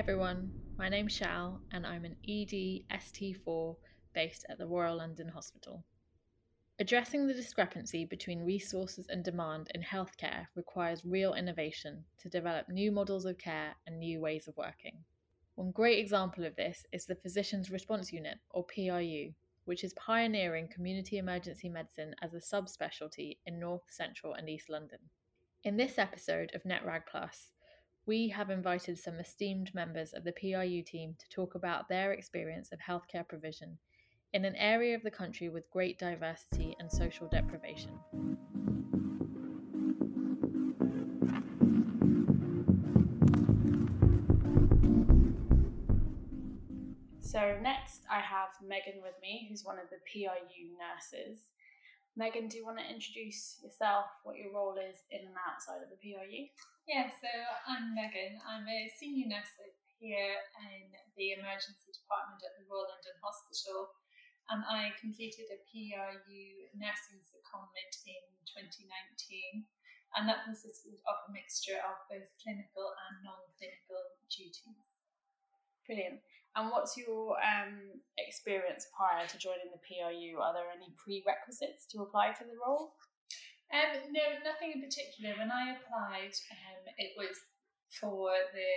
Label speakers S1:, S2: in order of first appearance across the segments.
S1: Everyone, my name's Shal and I'm an ED ST4 based at the Royal London Hospital. Addressing the discrepancy between resources and demand in healthcare requires real innovation to develop new models of care and new ways of working. One great example of this is the Physicians Response Unit, or PRU, which is pioneering community emergency medicine as a subspecialty in North, Central, and East London. In this episode of NetRag Plus, we have invited some esteemed members of the PRU team to talk about their experience of healthcare provision in an area of the country with great diversity and social deprivation. So, next I have Megan with me, who's one of the PRU nurses. Megan, do you want to introduce yourself, what your role is in and outside of the PRU?
S2: Yeah, so I'm Megan. I'm a senior nurse here in the emergency department at the Royal London Hospital, and I completed a PRU nursing secondment in 2019, and that consisted of a mixture of both clinical and non-clinical duties.
S1: Brilliant. And what's your um, experience prior to joining the PRU? Are there any prerequisites to apply for the role?
S2: Um, no, nothing in particular. When I applied, um, it was for the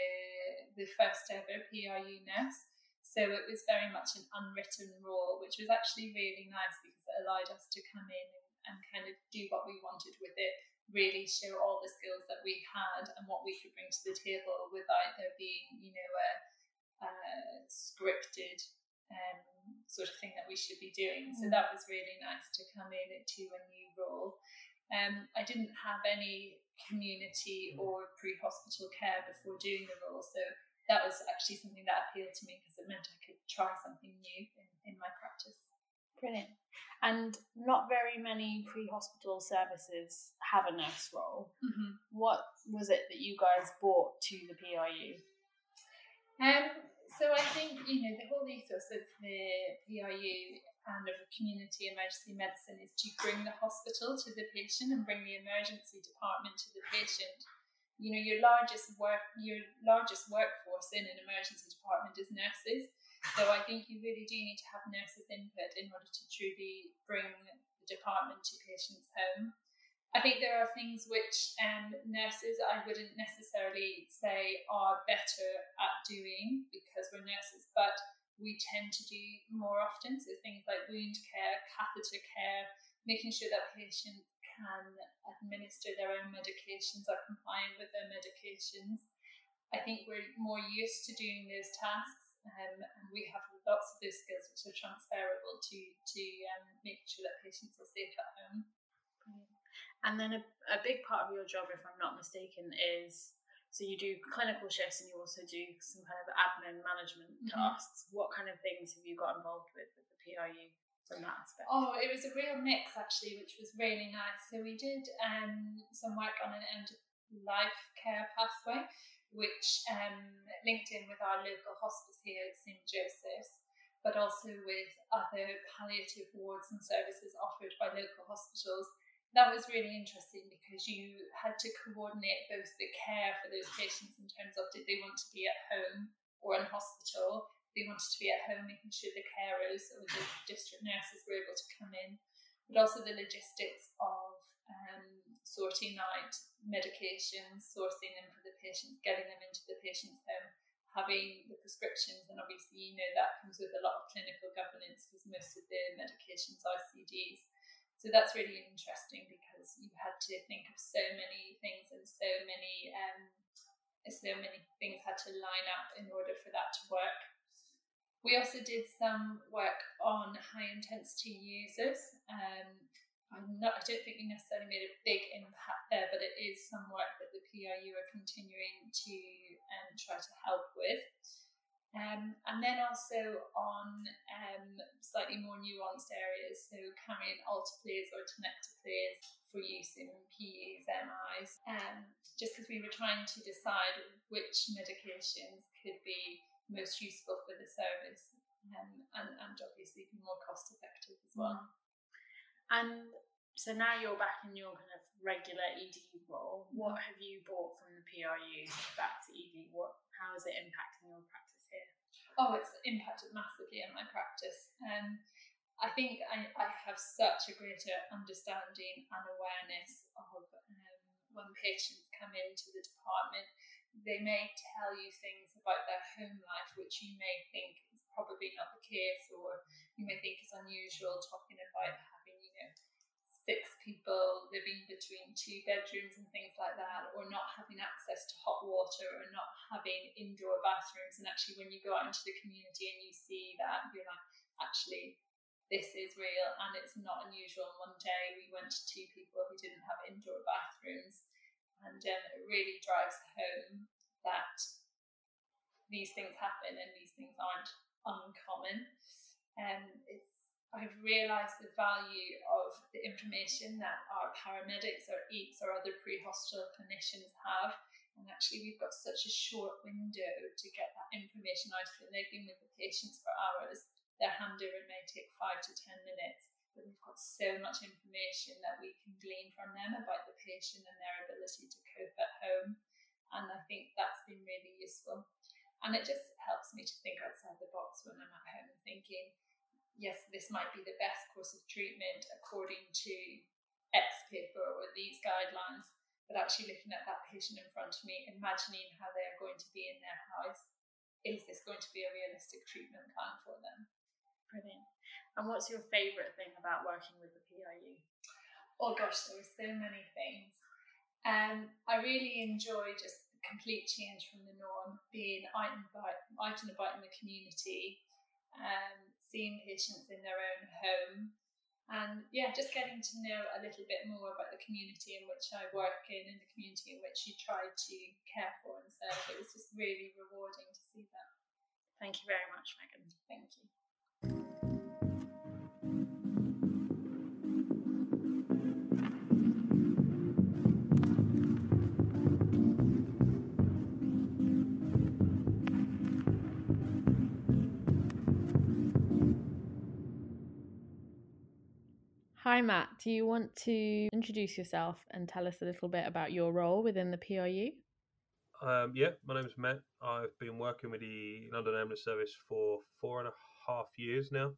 S2: the first ever PRU nurse. So it was very much an unwritten role, which was actually really nice because it allowed us to come in and, and kind of do what we wanted with it, really show all the skills that we had and what we could bring to the table without there being, you know, a uh, scripted um, sort of thing that we should be doing. So mm. that was really nice to come in to a new role. Um, I didn't have any community or pre-hospital care before doing the role, so that was actually something that appealed to me because it meant I could try something new in, in my practice.
S1: Brilliant. And not very many pre-hospital services have a nurse role. Mm-hmm. What was it that you guys brought to the PRU?
S2: Um, so I think you know the whole ethos of the PRU and of community emergency medicine is to bring the hospital to the patient and bring the emergency department to the patient. You know, your largest work, your largest workforce in an emergency department is nurses. So I think you really do need to have nurses' input in order to truly bring the department to patients' home. I think there are things which um, nurses I wouldn't necessarily say are better at doing because we're nurses, but we tend to do more often. So things like wound care, catheter care, making sure that patients can administer their own medications, are compliant with their medications. I think we're more used to doing those tasks, um, and we have lots of those skills which are transferable to to um, making sure that patients are safe at home.
S1: And then a, a big part of your job, if I'm not mistaken, is so you do clinical shifts and you also do some kind of admin management mm-hmm. tasks. What kind of things have you got involved with with the PRU from that aspect?
S2: Oh, it was a real mix actually, which was really nice. So we did um, some work on an end of life care pathway, which um, linked in with our local hospice here at St Joseph's, but also with other palliative wards and services offered by local hospitals that was really interesting because you had to coordinate both the care for those patients in terms of did they want to be at home or in hospital, they wanted to be at home, making sure the carers or the district nurses were able to come in, but also the logistics of um, sorting out medications, sourcing them for the patients, getting them into the patient's home, having the prescriptions, and obviously you know that comes with a lot of clinical governance because most of the medications are CDs. So that's really interesting because you had to think of so many things and so many um, so many things had to line up in order for that to work. We also did some work on high intensity users. Um, I'm not, I don't think we necessarily made a big impact there, but it is some work that the PRU are continuing to um, try to help with. Um, and then also on um, slightly more nuanced areas, so carrying alteplase or tenecteplase for use in PEs, MIs, um, just because we were trying to decide which medications could be most useful for the service um, and, and obviously be more cost effective as well. Mm.
S1: And so now you're back in your kind of regular ED role. What have you brought from the PRU back to ED? What how is it impacting your practice?
S2: Oh, it's impacted massively on my practice. Um, I think I, I have such a greater understanding and awareness of um, when patients come into the department. They may tell you things about their home life which you may think is probably not the case, or you may think is unusual, talking about six people living between two bedrooms and things like that, or not having access to hot water, or not having indoor bathrooms. And actually, when you go out into the community and you see that, you're like, actually, this is real and it's not unusual. And one day we went to two people who didn't have indoor bathrooms, and um, it really drives home that these things happen and these things aren't uncommon. And um, it's I've realised the value of the information that our paramedics or EECs or other pre-hospital clinicians have. And actually, we've got such a short window to get that information out of. They've been with the patients for hours. Their handover may take five to ten minutes, but we've got so much information that we can glean from them about the patient and their ability to cope at home. And I think that's been really useful. And it just helps me to think outside the box when I'm at home thinking, yes, this might be the best course of treatment according to X paper or these guidelines, but actually looking at that patient in front of me, imagining how they are going to be in their house, is this going to be a realistic treatment plan for them?
S1: Brilliant. And what's your favourite thing about working with the PRU?
S2: Oh gosh, there are so many things. Um, I really enjoy just the complete change from the norm, being out and about, out and about in the community, um, seeing patients in their own home and yeah, just getting to know a little bit more about the community in which I work in and the community in which you try to care for and serve. It was just really rewarding to see that.
S1: Thank you very much, Megan.
S2: Thank you.
S1: Hi, Matt. Do you want to introduce yourself and tell us a little bit about your role within the PRU?
S3: Um, yeah, my name is Matt. I've been working with the London Ambulance Service for four and a half years now.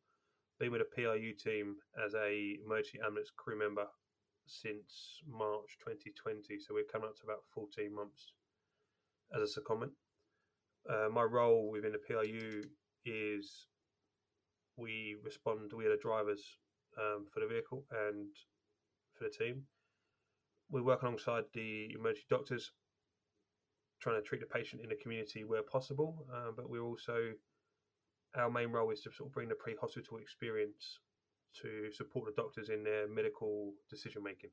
S3: Been with the PRU team as a emergency ambulance crew member since March 2020, so we're coming up to about 14 months as a secondment. Uh, my role within the PRU is we respond, we are the drivers um, for the vehicle and for the team. We work alongside the emergency doctors, trying to treat the patient in the community where possible. Uh, but we're also our main role is to sort of bring the pre-hospital experience to support the doctors in their medical decision making.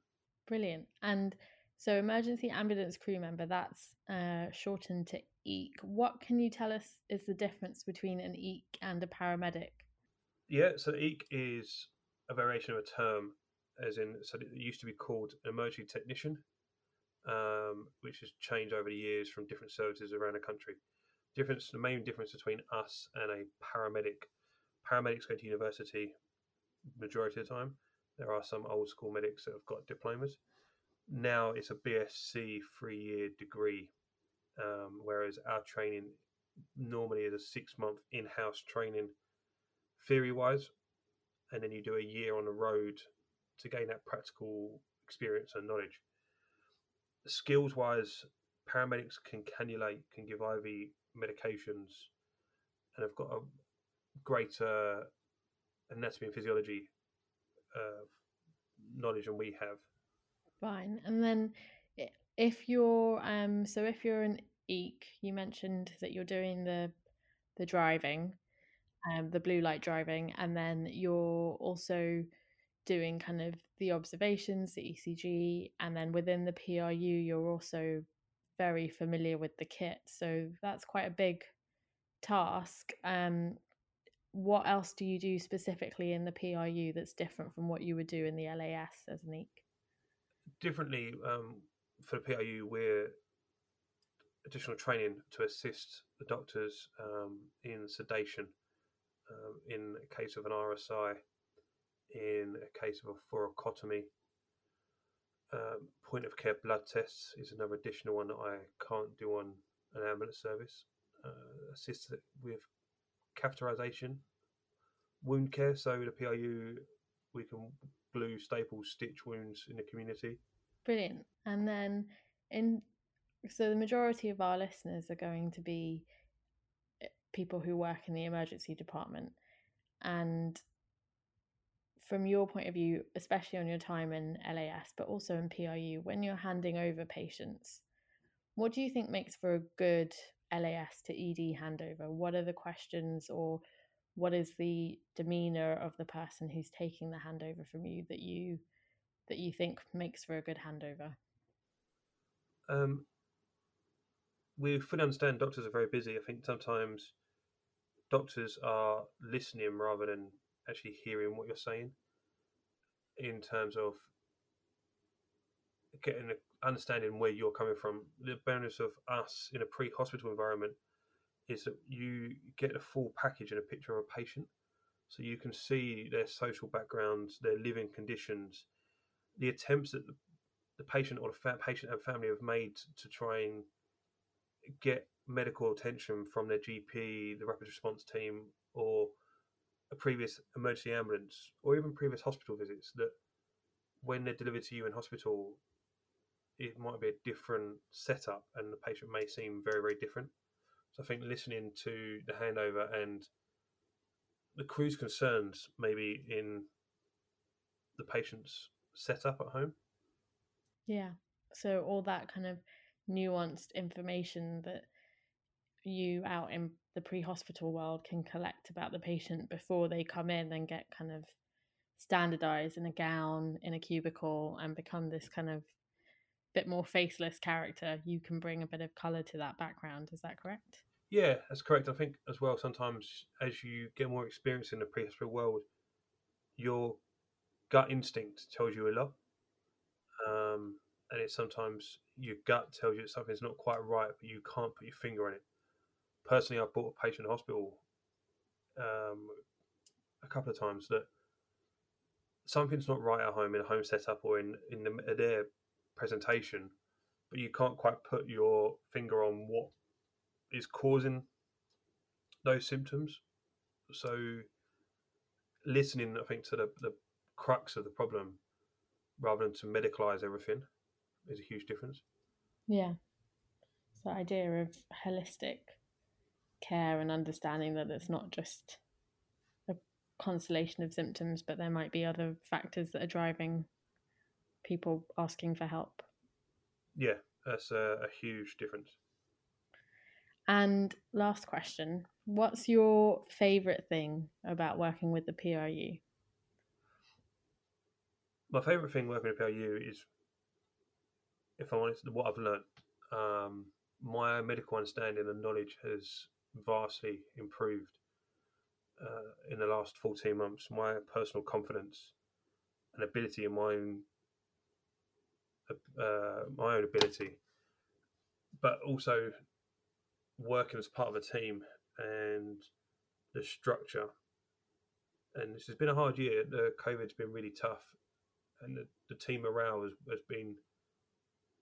S1: Brilliant. And so, emergency ambulance crew member, that's uh, shortened to EEC. What can you tell us is the difference between an EEC and a paramedic?
S3: Yeah, so EEC is a variation of a term, as in, so it used to be called emergency technician, um, which has changed over the years from different services around the country. Difference, the main difference between us and a paramedic. Paramedics go to university majority of the time. There are some old school medics that have got diplomas. Now it's a BSc three year degree, um, whereas our training normally is a six month in house training theory wise and then you do a year on the road to gain that practical experience and knowledge. Skills wise, paramedics can cannulate, can give IV medications, and have got a greater anatomy and physiology uh, knowledge than we have.
S1: Fine. And then if you're um so if you're an EEC, you mentioned that you're doing the the driving um, the blue light driving, and then you're also doing kind of the observations, the ECG, and then within the PRU, you're also very familiar with the kit. So that's quite a big task. Um, what else do you do specifically in the PRU that's different from what you would do in the LAS as an EEC?
S3: Differently, um, for the PRU, we're additional training to assist the doctors um, in sedation um, in a case of an RSI, in a case of a thoracotomy. Um, point of care blood tests is another additional one that I can't do on an ambulance service. uh, assist with catheterization, wound care. So the PRU, we can glue, staple, stitch wounds in the community.
S1: Brilliant. And then in so the majority of our listeners are going to be people who work in the emergency department. And from your point of view especially on your time in LAS but also in PRU when you're handing over patients what do you think makes for a good LAS to ED handover? What are the questions or what is the demeanor of the person who's taking the handover from you that you that you think makes for a good handover?
S3: Um, we fully understand doctors are very busy. I think sometimes doctors are listening rather than actually hearing what you're saying in terms of getting an understanding where you're coming from. The bonus of us in a pre hospital environment is that you get a full package and a picture of a patient. So you can see their social backgrounds, their living conditions, the attempts that the, the patient or the patient and family have made to try and get medical attention from their GP, the rapid response team, or a previous emergency ambulance, or even previous hospital visits, that when they're delivered to you in hospital, it might be a different setup and the patient may seem very, very different. So I think listening to the handover and the crew's concerns maybe in the patient's setup at home.
S1: Yeah. So all that kind of nuanced information that you out in the pre-hospital world can collect about the patient before they come in and get kind of standardized in a gown in a cubicle and become this kind of bit more faceless character you can bring a bit of color to that background. Is that correct?
S3: Yeah that's correct. I think as well sometimes as you get more experience in the pre-hospital world your gut instinct tells you a lot. Um, and it's sometimes your gut tells you something's not quite right, but you can't put your finger on it. Personally, I've brought a patient to hospital um, a couple of times that something's not right at home in a home setup or in in the, their presentation, but you can't quite put your finger on what is causing those symptoms. So, listening, I think, to the, the crux of the problem rather than to medicalize everything is a huge difference.
S1: Yeah. The idea of holistic care and understanding that it's not just a constellation of symptoms, but there might be other factors that are driving people asking for help.
S3: Yeah, that's a, a huge difference.
S1: And last question What's your favourite thing about working with the PRU?
S3: My favourite thing working with PRU is if I'm honest, what I've learned, um, my medical understanding and knowledge has vastly improved uh, in the last 14 months. My personal confidence and ability in my own, uh, my own ability, but also working as part of a team and the structure. And this has been a hard year. The COVID's been really tough, and the, the team morale has, has been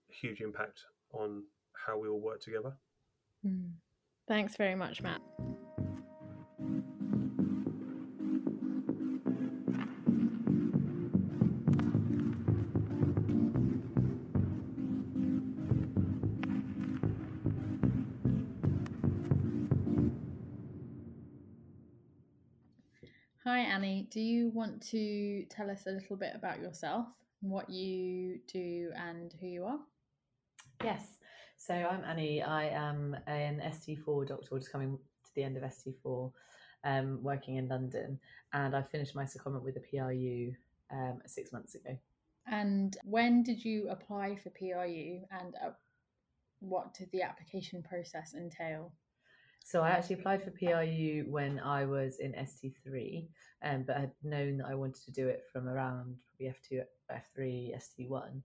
S3: a huge impact on how we all work together.
S1: Mm. Thanks very much, Matt. Hi, Annie. Do you want to tell us a little bit about yourself, what you do, and who you are?
S4: Yes. So I'm Annie. I am an ST4 doctor, just coming to the end of ST4, um, working in London, and I finished my secondment with the PRU um, six months ago.
S1: And when did you apply for PRU, and uh, what did the application process entail?
S4: So I actually applied for PRU when I was in ST3, um, but I had known that I wanted to do it from around probably F2, F3, ST1.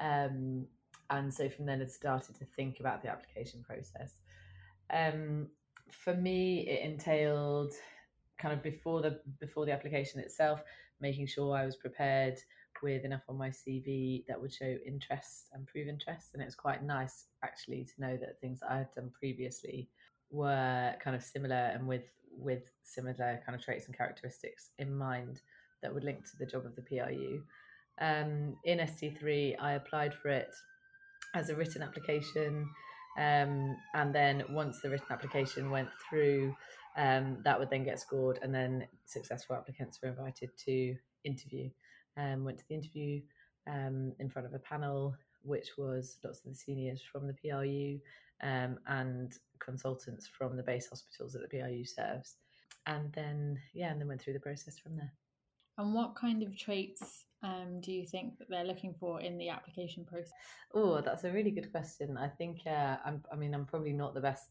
S4: Um, and so from then I started to think about the application process. Um, for me, it entailed kind of before the before the application itself, making sure I was prepared with enough on my CV that would show interest and prove interest. And it was quite nice actually to know that things that I had done previously were kind of similar and with with similar kind of traits and characteristics in mind that would link to the job of the PRU. Um, in ST3, I applied for it as a written application. Um, and then once the written application went through, um, that would then get scored, and then successful applicants were invited to interview. Um, went to the interview um, in front of a panel, which was lots of the seniors from the PRU um, and consultants from the base hospitals that the PRU serves. And then, yeah, and then went through the process from there.
S1: And what kind of traits um, do you think that they're looking for in the application process?
S4: Oh, that's a really good question. I think, uh, I'm, I mean, I'm probably not the best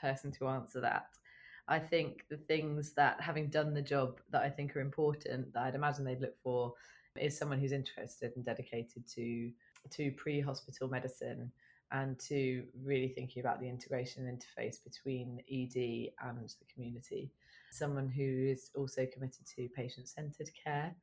S4: person to answer that. I think the things that, having done the job that I think are important, that I'd imagine they'd look for, is someone who's interested and dedicated to to pre-hospital medicine and to really thinking about the integration interface between ED and the community. Someone who is also committed to patient-centered care.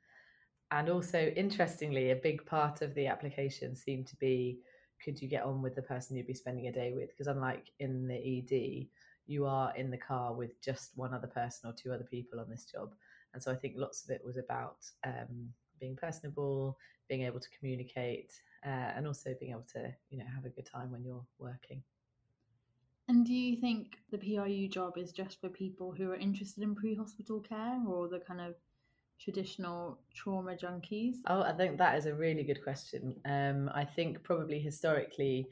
S4: And also, interestingly, a big part of the application seemed to be could you get on with the person you'd be spending a day with? Because unlike in the ED, you are in the car with just one other person or two other people on this job. And so I think lots of it was about um, being personable, being able to communicate, uh, and also being able to, you know, have a good time when you're working.
S1: And do you think the PRU job is just for people who are interested in pre-hospital care, or the kind of traditional trauma junkies?
S4: Oh, I think that is a really good question. Um, I think probably historically,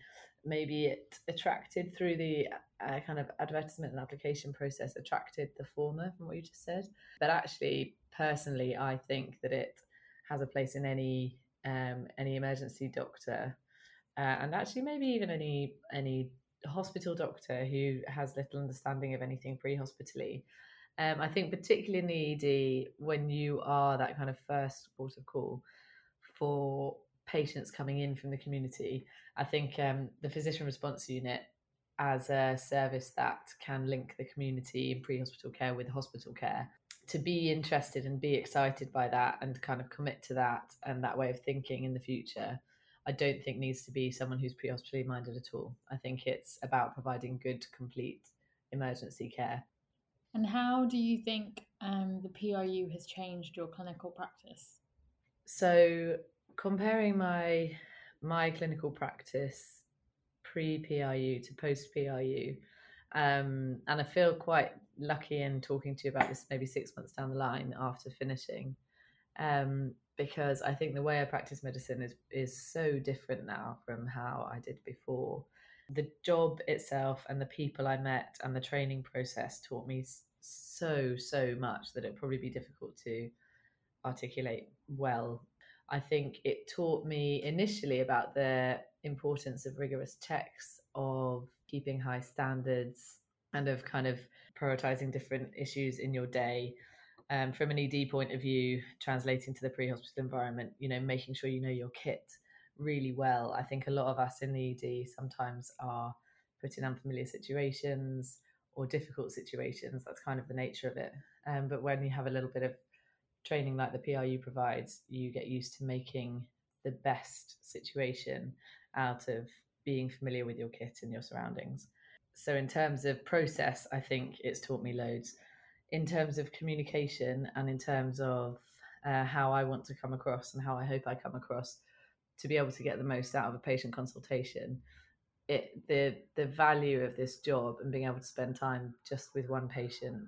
S4: maybe it attracted through the uh, kind of advertisement and application process attracted the former from what you just said. But actually, personally, I think that it has a place in any um, any emergency doctor, uh, and actually maybe even any any hospital doctor who has little understanding of anything pre-hospitally. Um, I think particularly in the ED, when you are that kind of first port of call for patients coming in from the community, I think um, the physician response unit as a service that can link the community in pre-hospital care with hospital care to be interested and be excited by that and kind of commit to that and that way of thinking in the future i don't think needs to be someone who's pre-hospitally minded at all. I think it's about providing good complete emergency care
S1: and how do you think um, the PRU has changed your clinical practice?
S4: So, comparing my my clinical practice pre PRU to post PRU, um, and I feel quite lucky in talking to you about this maybe six months down the line after finishing, um, because I think the way I practice medicine is is so different now from how I did before. The job itself and the people I met and the training process taught me so so much that it'd probably be difficult to articulate well. I think it taught me initially about the importance of rigorous checks, of keeping high standards, and of kind of prioritizing different issues in your day. Um, from an ED point of view, translating to the pre-hospital environment, you know, making sure you know your kit really well. I think a lot of us in the ED sometimes are put in unfamiliar situations or difficult situations. That's kind of the nature of it. Um, but when you have a little bit of training like the PRU provides, you get used to making the best situation out of being familiar with your kit and your surroundings. So, in terms of process, I think it's taught me loads. In terms of communication and in terms of uh, how I want to come across and how I hope I come across to be able to get the most out of a patient consultation, it the the value of this job and being able to spend time just with one patient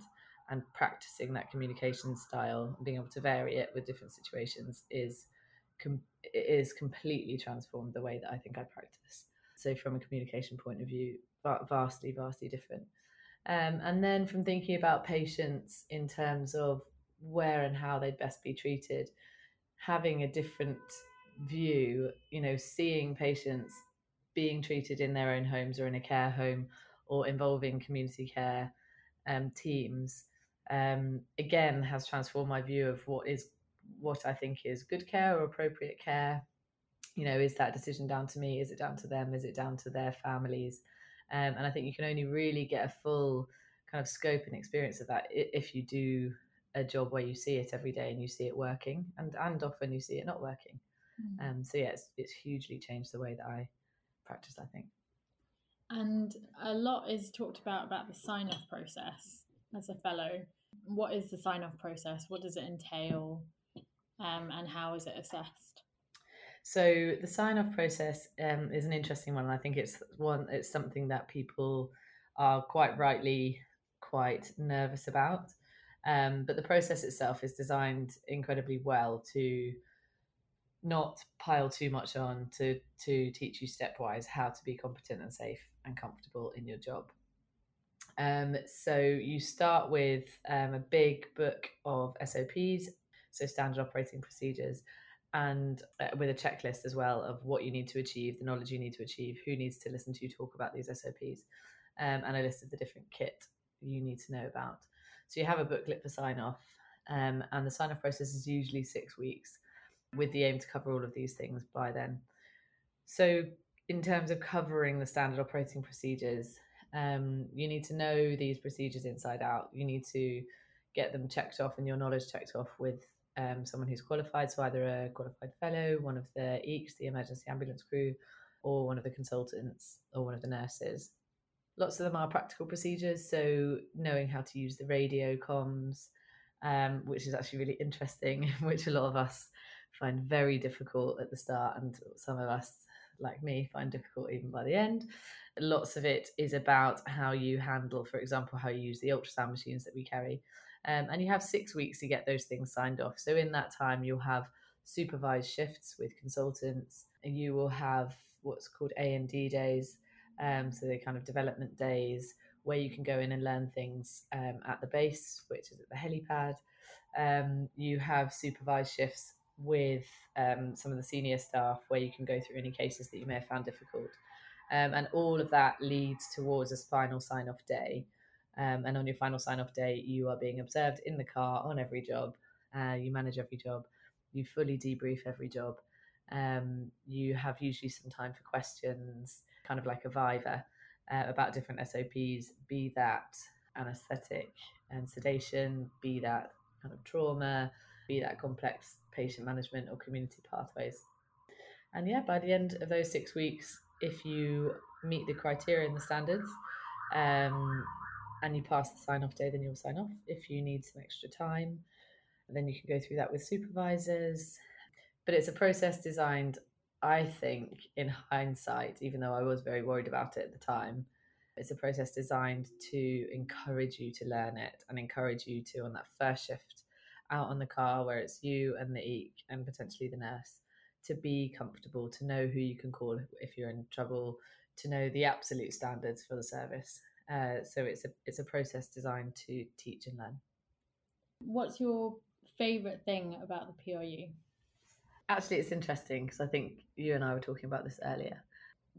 S4: and practicing that communication style and being able to vary it with different situations is com- is completely transformed the way that I think I practice. So from a communication point of view, vastly, vastly different. Um, and then from thinking about patients in terms of where and how they'd best be treated, having a different view, you know, seeing patients being treated in their own homes or in a care home or involving community care um, teams, um, again has transformed my view of what is what I think is good care or appropriate care. You know, is that decision down to me? Is it down to them? Is it down to their families? Um, and I think you can only really get a full kind of scope and experience of that if you do a job where you see it every day and you see it working, and and often you see it not working. Mm. Um, so yeah, it's, it's hugely changed the way that I practice. I think.
S1: And a lot is talked about about the sign off process as a fellow. What is the sign off process? What does it entail? Um, and how is it assessed?
S4: So the sign off process um, is an interesting one. I think it's one. It's something that people are quite rightly quite nervous about. Um, but the process itself is designed incredibly well to not pile too much on to to teach you stepwise how to be competent and safe and comfortable in your job. Um, so you start with um, a big book of SOPs, so standard operating procedures, and uh, with a checklist as well of what you need to achieve, the knowledge you need to achieve, who needs to listen to you talk about these SOPs, um, and a list of the different kit you need to know about. So you have a booklet for sign off, um, and the sign off process is usually six weeks with the aim to cover all of these things by then. So, in terms of covering the standard operating procedures, um, you need to know these procedures inside out. You need to get them checked off and your knowledge checked off with um, someone who's qualified, so either a qualified fellow, one of the EECs, the emergency ambulance crew, or one of the consultants, or one of the nurses. Lots of them are practical procedures, so knowing how to use the radio comms, um, which is actually really interesting, which a lot of us find very difficult at the start, and some of us, like me, find difficult even by the end. Lots of it is about how you handle, for example, how you use the ultrasound machines that we carry. Um, and you have six weeks to get those things signed off. So in that time, you'll have supervised shifts with consultants, and you will have what's called A and D days. Um, so the kind of development days where you can go in and learn things um, at the base, which is at the helipad. Um, you have supervised shifts with um, some of the senior staff where you can go through any cases that you may have found difficult. Um, and all of that leads towards a final sign off day. Um, and on your final sign off day, you are being observed in the car on every job. Uh, you manage every job. You fully debrief every job. Um, you have usually some time for questions, kind of like a viva uh, about different SOPs, be that anesthetic and sedation, be that kind of trauma, be that complex patient management or community pathways. And yeah, by the end of those six weeks, if you meet the criteria and the standards, um, and you pass the sign off day, then you'll sign off. If you need some extra time, then you can go through that with supervisors. But it's a process designed, I think, in hindsight, even though I was very worried about it at the time, it's a process designed to encourage you to learn it and encourage you to, on that first shift, out on the car where it's you and the EEC and potentially the nurse to be comfortable, to know who you can call if you're in trouble, to know the absolute standards for the service. Uh, so it's a it's a process designed to teach and learn.
S1: What's your favourite thing about the PRU?
S4: Actually, it's interesting because I think you and I were talking about this earlier.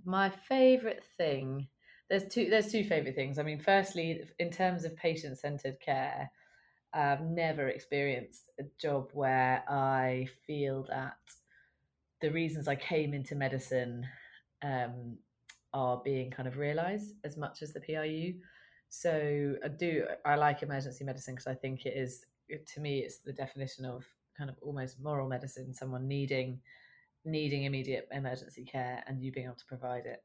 S4: My favourite thing there's two there's two favourite things. I mean, firstly, in terms of patient centred care, I've never experienced a job where I feel that the reasons I came into medicine um, are being kind of realised as much as the PRU. So I do I like emergency medicine because I think it is to me it's the definition of kind of almost moral medicine. Someone needing needing immediate emergency care and you being able to provide it.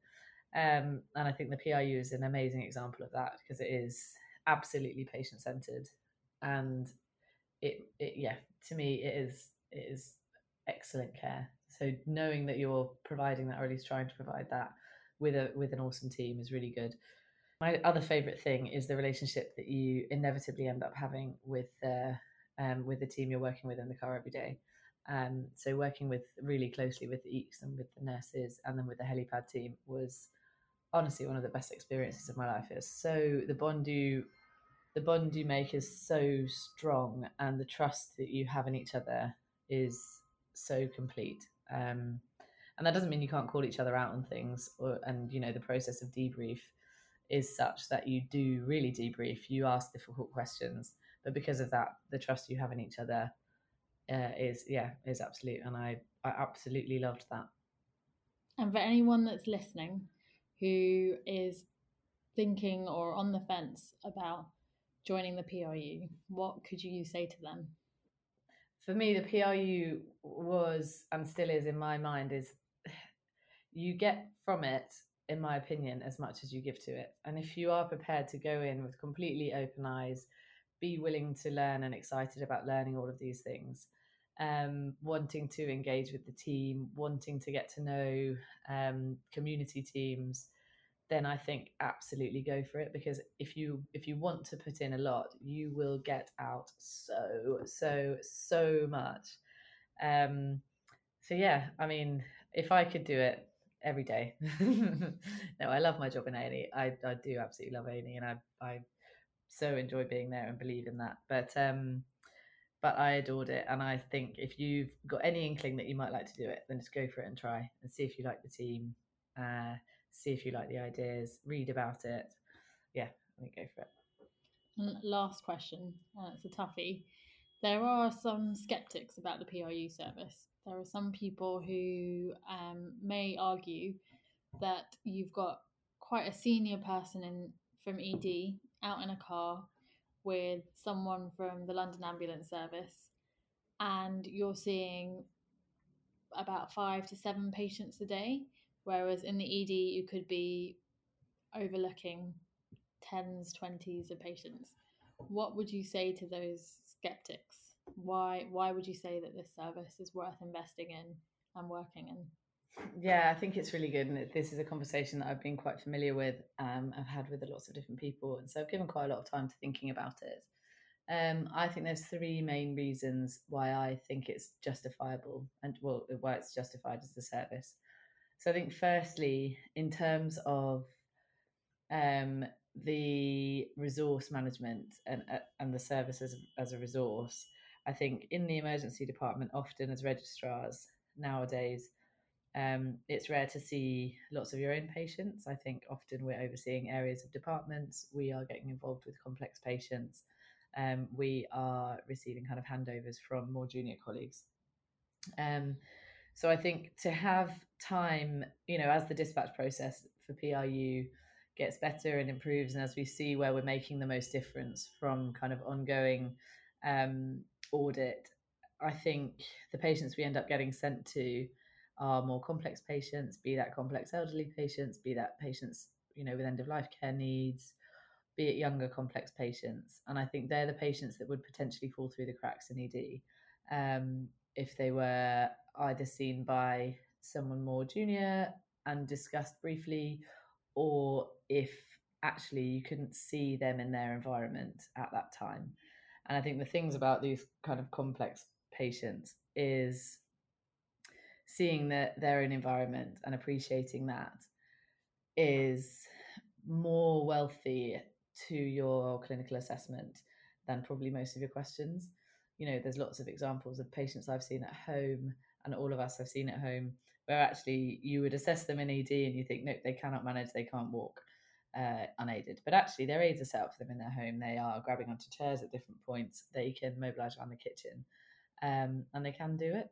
S4: Um, and I think the PRU is an amazing example of that because it is absolutely patient centered and it, it yeah to me it is it is excellent care. So knowing that you're providing that or at least trying to provide that with a with an awesome team is really good. My other favorite thing is the relationship that you inevitably end up having with the um, with the team you're working with in the car every day. Um, so working with really closely with the EECs and with the nurses and then with the helipad team was honestly one of the best experiences of my life. It's so the bond you the bond you make is so strong and the trust that you have in each other is so complete. Um, and that doesn't mean you can't call each other out on things or, and you know the process of debrief is such that you do really debrief you ask difficult questions but because of that the trust you have in each other uh, is yeah is absolute and i i absolutely loved that.
S1: And for anyone that's listening who is thinking or on the fence about joining the PRU, what could you say to them?
S4: For me, the PRU was and still is in my mind is you get from it in my opinion, as much as you give to it. And if you are prepared to go in with completely open eyes, be willing to learn and excited about learning all of these things, um, wanting to engage with the team, wanting to get to know um, community teams, then I think absolutely go for it because if you if you want to put in a lot, you will get out so so so much. Um, so yeah, I mean, if I could do it every day, no, I love my job in A&E. I I do absolutely love A&E, and I I so enjoy being there and believe in that. But um, but I adored it, and I think if you've got any inkling that you might like to do it, then just go for it and try and see if you like the team. Uh, see if you like the ideas, read about it. Yeah, I think go for it.
S1: last question, uh, it's a toughie. There are some skeptics about the PRU service. There are some people who um, may argue that you've got quite a senior person in from ED out in a car with someone from the London Ambulance Service, and you're seeing about five to seven patients a day Whereas in the ED, you could be overlooking tens, twenties of patients. What would you say to those skeptics? Why why would you say that this service is worth investing in and working in?
S4: Yeah, I think it's really good, and this is a conversation that I've been quite familiar with. Um, I've had with lots of different people, and so I've given quite a lot of time to thinking about it. Um, I think there's three main reasons why I think it's justifiable, and well, why it's justified as a service. So I think firstly, in terms of um, the resource management and uh, and the services as a resource, I think in the emergency department, often as registrars nowadays, um, it's rare to see lots of your own patients. I think often we're overseeing areas of departments. We are getting involved with complex patients. Um, we are receiving kind of handovers from more junior colleagues. Um, so I think to have time, you know, as the dispatch process for PRU gets better and improves, and as we see where we're making the most difference from kind of ongoing um, audit, I think the patients we end up getting sent to are more complex patients, be that complex elderly patients, be that patients, you know, with end of life care needs, be it younger complex patients. And I think they're the patients that would potentially fall through the cracks in ED um, if they were either seen by someone more junior and discussed briefly, or if actually you couldn't see them in their environment at that time. And I think the things about these kind of complex patients is seeing that their own environment and appreciating that is more wealthy to your clinical assessment than probably most of your questions. You know, there's lots of examples of patients I've seen at home and all of us have seen at home where actually you would assess them in ED and you think, nope, they cannot manage, they can't walk uh, unaided. But actually, their aids are set up for them in their home. They are grabbing onto chairs at different points. They can mobilise around the kitchen, um, and they can do it.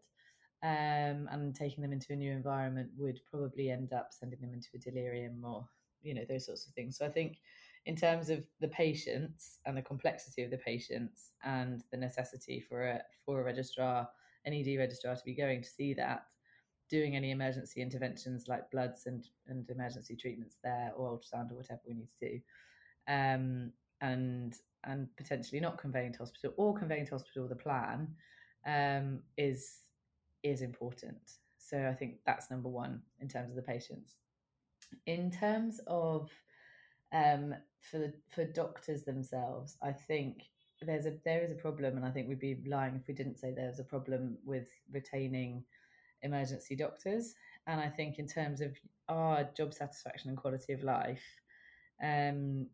S4: Um, and taking them into a new environment would probably end up sending them into a delirium or you know those sorts of things. So I think in terms of the patients and the complexity of the patients and the necessity for a for a registrar an ED registrar to be going to see that, doing any emergency interventions like bloods and, and emergency treatments there or ultrasound or whatever we need to do. Um, and and potentially not conveying to hospital or conveying to hospital the plan um, is is important. So I think that's number one in terms of the patients. In terms of um, for the, for doctors themselves, I think there's a there is a problem, and I think we'd be lying if we didn't say there's a problem with retaining emergency doctors. And I think in terms of our job satisfaction and quality of life, um,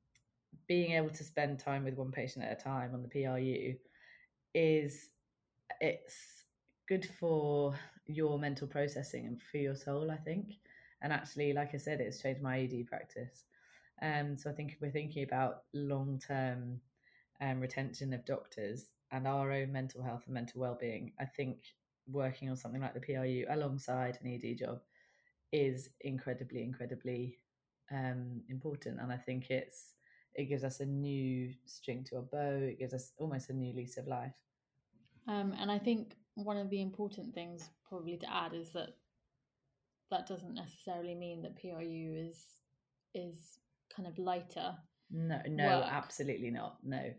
S4: being able to spend time with one patient at a time on the PRU is it's good for your mental processing and for your soul, I think. And actually, like I said, it's changed my ED practice. Um, so I think if we're thinking about long term um, retention of doctors and our own mental health and mental well-being i think working on something like the pru alongside an ed job is incredibly incredibly um, important. And i think it's it gives us a new string to a bow. It gives us almost a new lease of life.
S1: Um, and i think one of the important things probably to add is that that doesn't necessarily mean that PRU is is kind of lighter.
S4: No, no,
S1: work.
S4: absolutely not. No,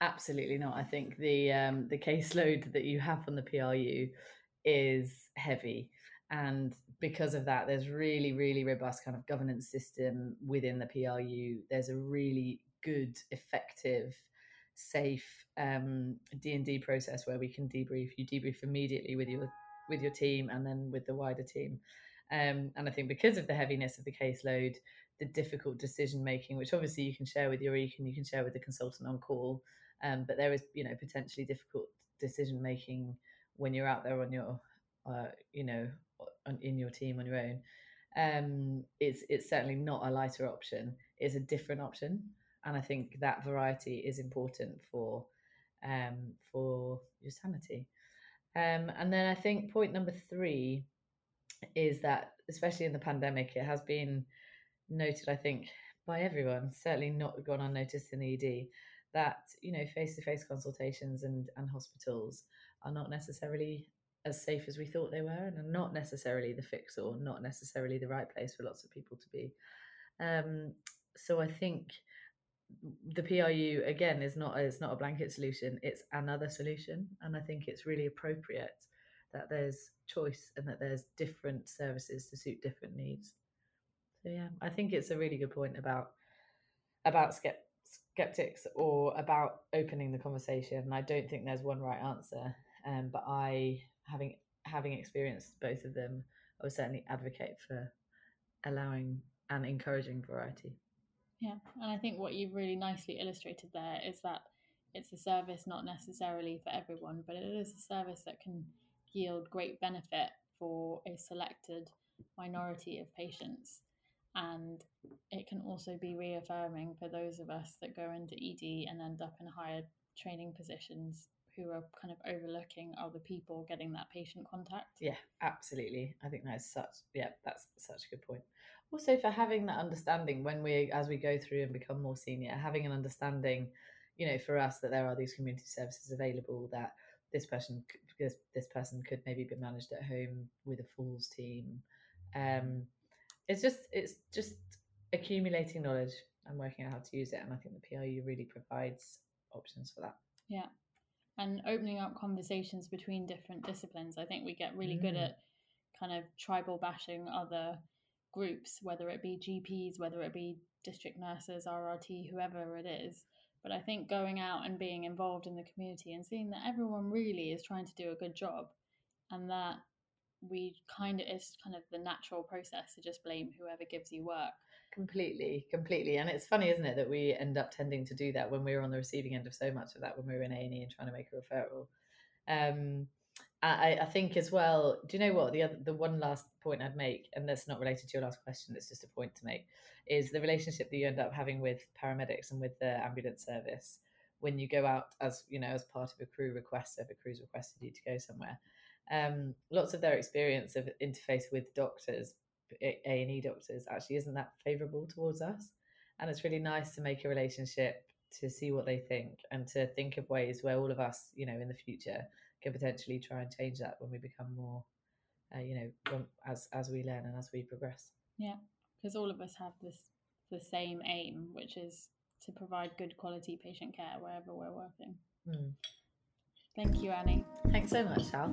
S4: absolutely not. I think the um, the caseload that you have on the PRU is heavy, and because of that, there's really, really robust kind of governance system within the PRU. There's a really good, effective, safe um, D and D process where we can debrief. You debrief immediately with your with your team and then with the wider team. Um, and I think because of the heaviness of the caseload, the difficult decision making, which obviously you can share with your EC and you can share with the consultant on call, um, but there is you know potentially difficult decision making when you're out there on your uh, you know on, in your team on your own. Um, it's it's certainly not a lighter option. It's a different option, and I think that variety is important for um, for your sanity. Um, and then I think point number three is that, especially in the pandemic, it has been noted, I think, by everyone, certainly not gone unnoticed in ED, that you know face-to-face consultations and and hospitals are not necessarily as safe as we thought they were, and are not necessarily the fix or not necessarily the right place for lots of people to be. Um, so I think the PRU again is not it's not a blanket solution; it's another solution, and I think it's really appropriate that there's choice and that there's different services to suit different needs. So yeah, I think it's a really good point about about skeptics or about opening the conversation. And I don't think there's one right answer, um, but I having having experienced both of them, I would certainly advocate for allowing and encouraging variety.
S1: Yeah, and I think what you've really nicely illustrated there is that it's a service not necessarily for everyone, but it is a service that can yield great benefit for a selected minority of patients. And it can also be reaffirming for those of us that go into ED and end up in higher training positions who are kind of overlooking other people getting that patient contact.
S4: Yeah, absolutely. I think that's such yeah, that's such a good point. Also for having that understanding when we as we go through and become more senior, having an understanding, you know, for us that there are these community services available that this person this, this person could maybe be managed at home with a falls team. Um, it's just it's just accumulating knowledge and working out how to use it, and I think the PRU really provides options for that.
S1: Yeah, and opening up conversations between different disciplines. I think we get really mm. good at kind of tribal bashing other groups, whether it be GPs, whether it be district nurses, RRT, whoever it is. But I think going out and being involved in the community and seeing that everyone really is trying to do a good job and that we kind of it's kind of the natural process to just blame whoever gives you work.
S4: Completely completely. And it's funny isn't it that we end up tending to do that when we are on the receiving end of so much of that when we are in a&e and trying to make a referral. Um, I, I think as well do you know what the other the one last point i'd make and that's not related to your last question it's just a point to make is the relationship that you end up having with paramedics and with the ambulance service. When you go out as you know as part of a crew request if a crew's requested you to go somewhere um, lots of their experience of interface with doctors, A and E doctors, actually isn't that favourable towards us. And it's really nice to make a relationship to see what they think and to think of ways where all of us, you know, in the future can potentially try and change that when we become more, uh, you know, as as we learn and as we progress.
S1: Yeah, because all of us have this the same aim, which is to provide good quality patient care wherever we're working. Mm. Thank you, Annie.
S4: Thanks so much, Sal.